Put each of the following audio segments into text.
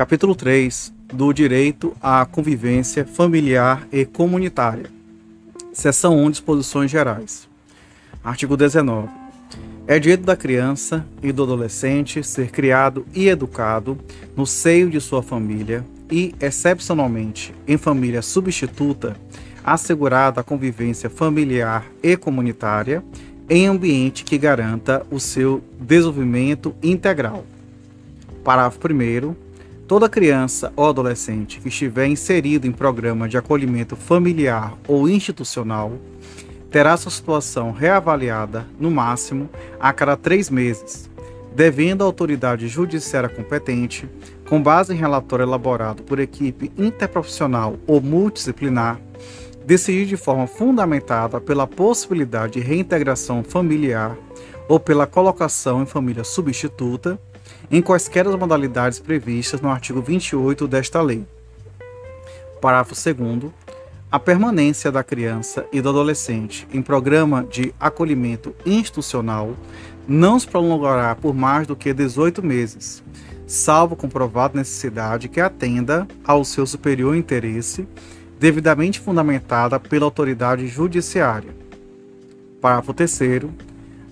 Capítulo 3 do Direito à Convivência Familiar e Comunitária. Seção 1 Disposições Gerais. Artigo 19. É direito da criança e do adolescente ser criado e educado no seio de sua família e, excepcionalmente, em família substituta, assegurada a convivência familiar e comunitária em ambiente que garanta o seu desenvolvimento integral. Parágrafo 1 Toda criança ou adolescente que estiver inserido em programa de acolhimento familiar ou institucional terá sua situação reavaliada, no máximo, a cada três meses, devendo a autoridade judiciária competente, com base em relatório elaborado por equipe interprofissional ou multidisciplinar, decidir de forma fundamentada pela possibilidade de reintegração familiar ou pela colocação em família substituta em quaisquer as modalidades previstas no artigo 28 desta lei. Parágrafo 2 a permanência da criança e do adolescente em programa de acolhimento institucional não se prolongará por mais do que 18 meses, salvo comprovada necessidade que atenda ao seu superior interesse, devidamente fundamentada pela autoridade judiciária. Parágrafo 3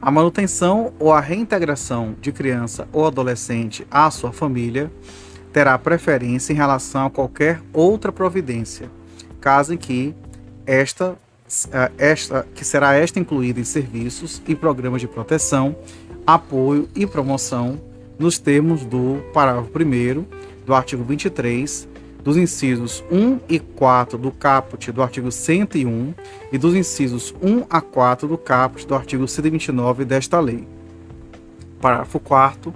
a manutenção ou a reintegração de criança ou adolescente à sua família terá preferência em relação a qualquer outra providência, caso em que esta, eh, esta que será esta incluída em serviços e programas de proteção, apoio e promoção nos termos do parágrafo 1 do artigo 23 dos incisos 1 e 4 do caput do artigo 101 e dos incisos 1 a 4 do caput do artigo 129 desta lei. Parágrafo 4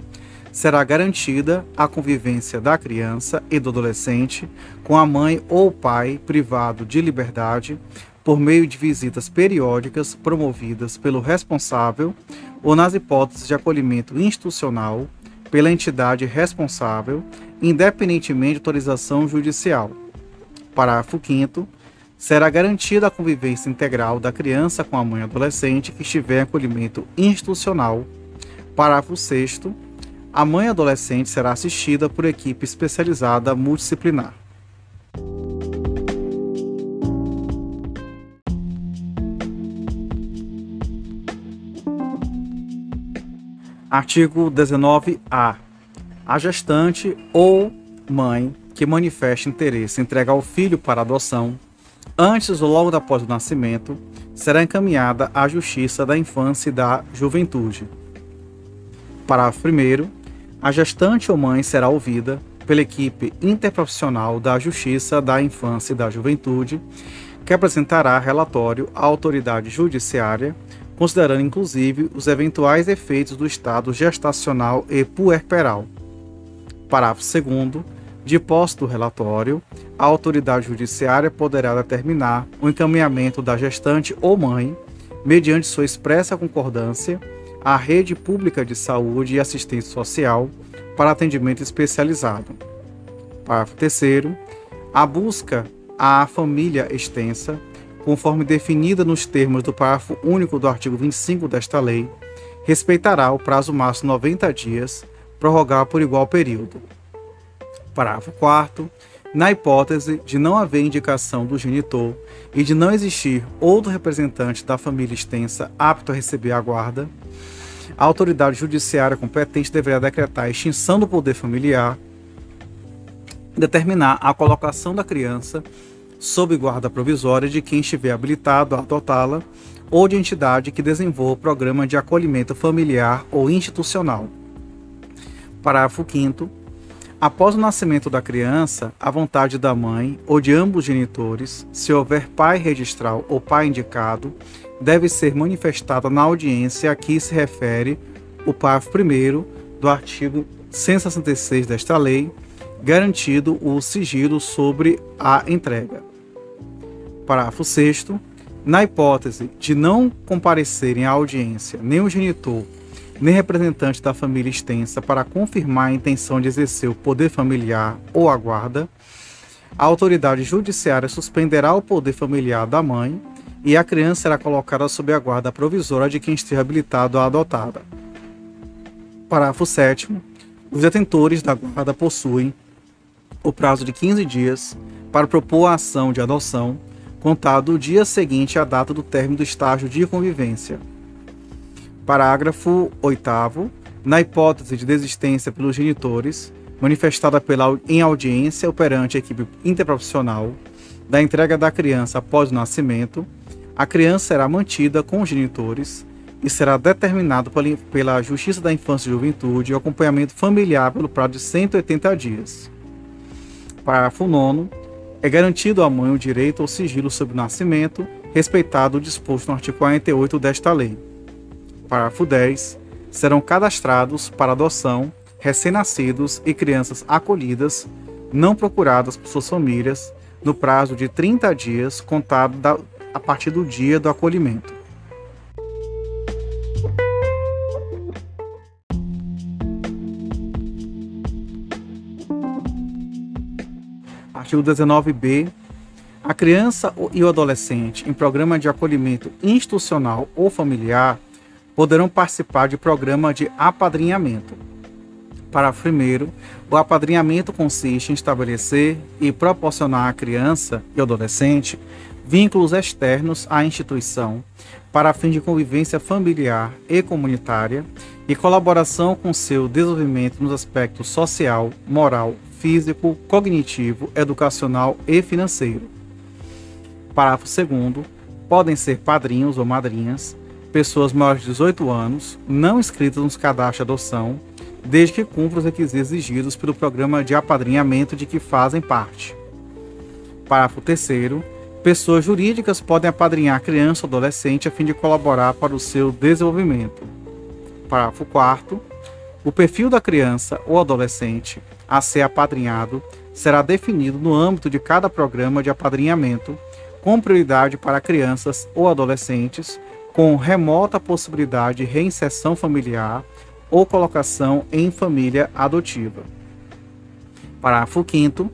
será garantida a convivência da criança e do adolescente com a mãe ou pai privado de liberdade por meio de visitas periódicas promovidas pelo responsável ou nas hipóteses de acolhimento institucional pela entidade responsável, independentemente de autorização judicial. Parágrafo 5 será garantida a convivência integral da criança com a mãe adolescente que estiver em acolhimento institucional. Parágrafo 6 a mãe adolescente será assistida por equipe especializada multidisciplinar. Artigo 19-A. A gestante ou mãe que manifeste interesse em entregar o filho para adoção, antes ou logo após o nascimento, será encaminhada à Justiça da Infância e da Juventude. Parágrafo 1. A gestante ou mãe será ouvida pela equipe interprofissional da Justiça da Infância e da Juventude, que apresentará relatório à autoridade judiciária considerando inclusive os eventuais efeitos do estado gestacional e puerperal. Parágrafo 2. De posse do relatório, a autoridade judiciária poderá determinar o encaminhamento da gestante ou mãe, mediante sua expressa concordância, à rede pública de saúde e assistência social para atendimento especializado. Parágrafo 3. A busca à família extensa conforme definida nos termos do parágrafo único do artigo 25 desta lei, respeitará o prazo máximo de 90 dias, prorrogar por igual período. Parágrafo 4 na hipótese de não haver indicação do genitor e de não existir outro representante da família extensa apto a receber a guarda, a autoridade judiciária competente deverá decretar a extinção do poder familiar, determinar a colocação da criança sob guarda provisória de quem estiver habilitado a adotá-la ou de entidade que desenvolva programa de acolhimento familiar ou institucional. Parágrafo 5 Após o nascimento da criança, a vontade da mãe ou de ambos genitores, se houver pai registral ou pai indicado, deve ser manifestada na audiência a que se refere o parágrafo 1 do artigo 166 desta lei, garantido o sigilo sobre a entrega. Parágrafo 6 na hipótese de não comparecerem à audiência nem o genitor, nem representante da família extensa para confirmar a intenção de exercer o poder familiar ou a guarda, a autoridade judiciária suspenderá o poder familiar da mãe e a criança será colocada sob a guarda provisória de quem esteja habilitado a adotada. Parágrafo 7 Os detentores da guarda possuem o prazo de 15 dias para propor a ação de adoção, contado o dia seguinte à data do término do estágio de convivência. Parágrafo 8. Na hipótese de desistência pelos genitores, manifestada pela, em audiência ou perante a equipe interprofissional, da entrega da criança após o nascimento, a criança será mantida com os genitores e será determinado pela Justiça da Infância e Juventude o acompanhamento familiar pelo prazo de 180 dias. Parágrafo 9. É garantido à mãe o direito ao sigilo sobre o nascimento, respeitado o disposto no artigo 48 desta lei. Parágrafo 10. Serão cadastrados para adoção recém-nascidos e crianças acolhidas, não procuradas por suas famílias, no prazo de 30 dias contado da, a partir do dia do acolhimento. Artigo 19b. A criança e o adolescente em programa de acolhimento institucional ou familiar poderão participar de programa de apadrinhamento. Parágrafo 1. O apadrinhamento consiste em estabelecer e proporcionar à criança e adolescente vínculos externos à instituição para fim de convivência familiar e comunitária e colaboração com seu desenvolvimento nos aspectos social, moral, físico, cognitivo, educacional e financeiro. Parágrafo 2. Podem ser padrinhos ou madrinhas, pessoas maiores de 18 anos, não inscritas nos cadastros de adoção, desde que cumpram os requisitos exigidos pelo programa de apadrinhamento de que fazem parte. Parágrafo 3. Pessoas jurídicas podem apadrinhar criança ou adolescente a fim de colaborar para o seu desenvolvimento. Parágrafo 4. O perfil da criança ou adolescente a ser apadrinhado será definido no âmbito de cada programa de apadrinhamento, com prioridade para crianças ou adolescentes com remota possibilidade de reinserção familiar ou colocação em família adotiva. Parágrafo 5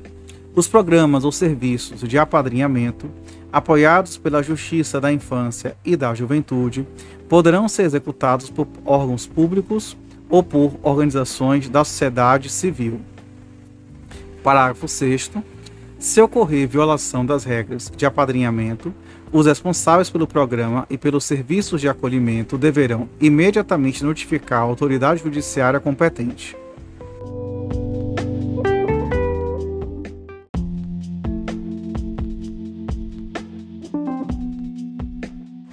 Os programas ou serviços de apadrinhamento apoiados pela Justiça da Infância e da Juventude poderão ser executados por órgãos públicos ou por organizações da sociedade civil. Parágrafo 6. Se ocorrer violação das regras de apadrinhamento, os responsáveis pelo programa e pelos serviços de acolhimento deverão imediatamente notificar a autoridade judiciária competente.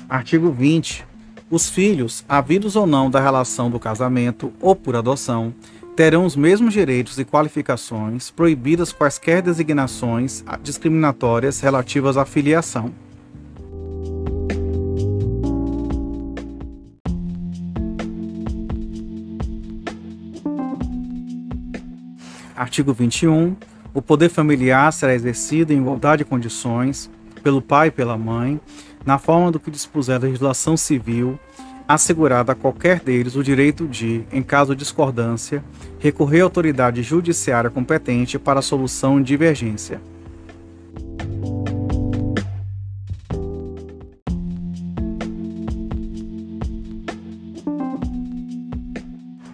Artigo 20. Os filhos, havidos ou não da relação do casamento ou por adoção, terão os mesmos direitos e qualificações, proibidas quaisquer designações discriminatórias relativas à filiação. Artigo 21. O poder familiar será exercido em igualdade de condições pelo pai e pela mãe, na forma do que dispuser a legislação civil, assegurado a qualquer deles o direito de, em caso de discordância, recorrer à autoridade judiciária competente para a solução de divergência.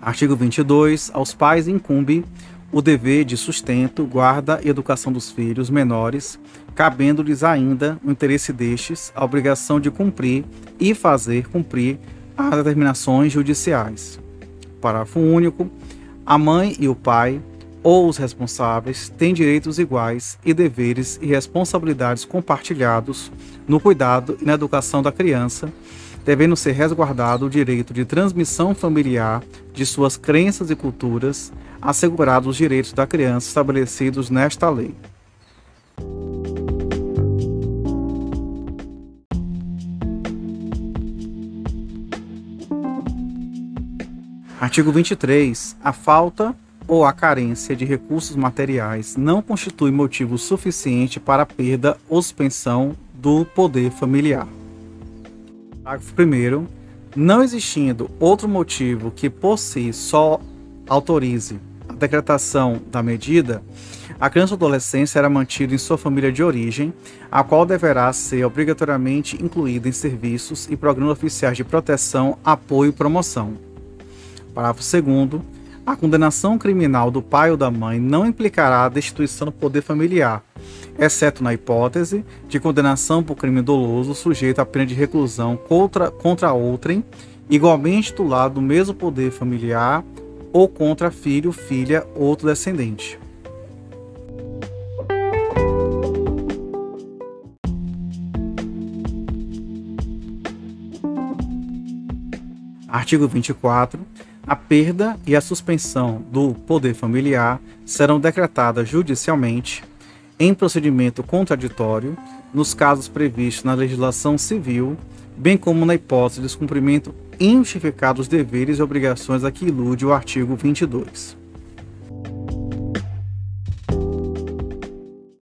Artigo 22. Aos pais incumbe o dever de sustento, guarda e educação dos filhos menores, cabendo-lhes ainda, no interesse destes, a obrigação de cumprir e fazer cumprir as determinações judiciais. Parágrafo único. A mãe e o pai, ou os responsáveis, têm direitos iguais e deveres e responsabilidades compartilhados no cuidado e na educação da criança, devendo ser resguardado o direito de transmissão familiar de suas crenças e culturas, assegurados os direitos da criança estabelecidos nesta lei. Artigo 23. A falta ou a carência de recursos materiais não constitui motivo suficiente para a perda ou suspensão do poder familiar. Parágrafo 1. Não existindo outro motivo que por si só autorize decretação da medida, a criança ou adolescente será mantida em sua família de origem, a qual deverá ser obrigatoriamente incluída em serviços e programas oficiais de proteção, apoio e promoção. Parágrafo 2. A condenação criminal do pai ou da mãe não implicará a destituição do poder familiar, exceto na hipótese de condenação por crime doloso sujeito a pena de reclusão contra, contra outrem, igualmente titulado do mesmo poder familiar, ou contra filho, filha ou outro descendente. Artigo 24. A perda e a suspensão do poder familiar serão decretadas judicialmente em procedimento contraditório nos casos previstos na legislação civil, bem como na hipótese de descumprimento injustificado dos deveres e obrigações a que ilude o artigo 22.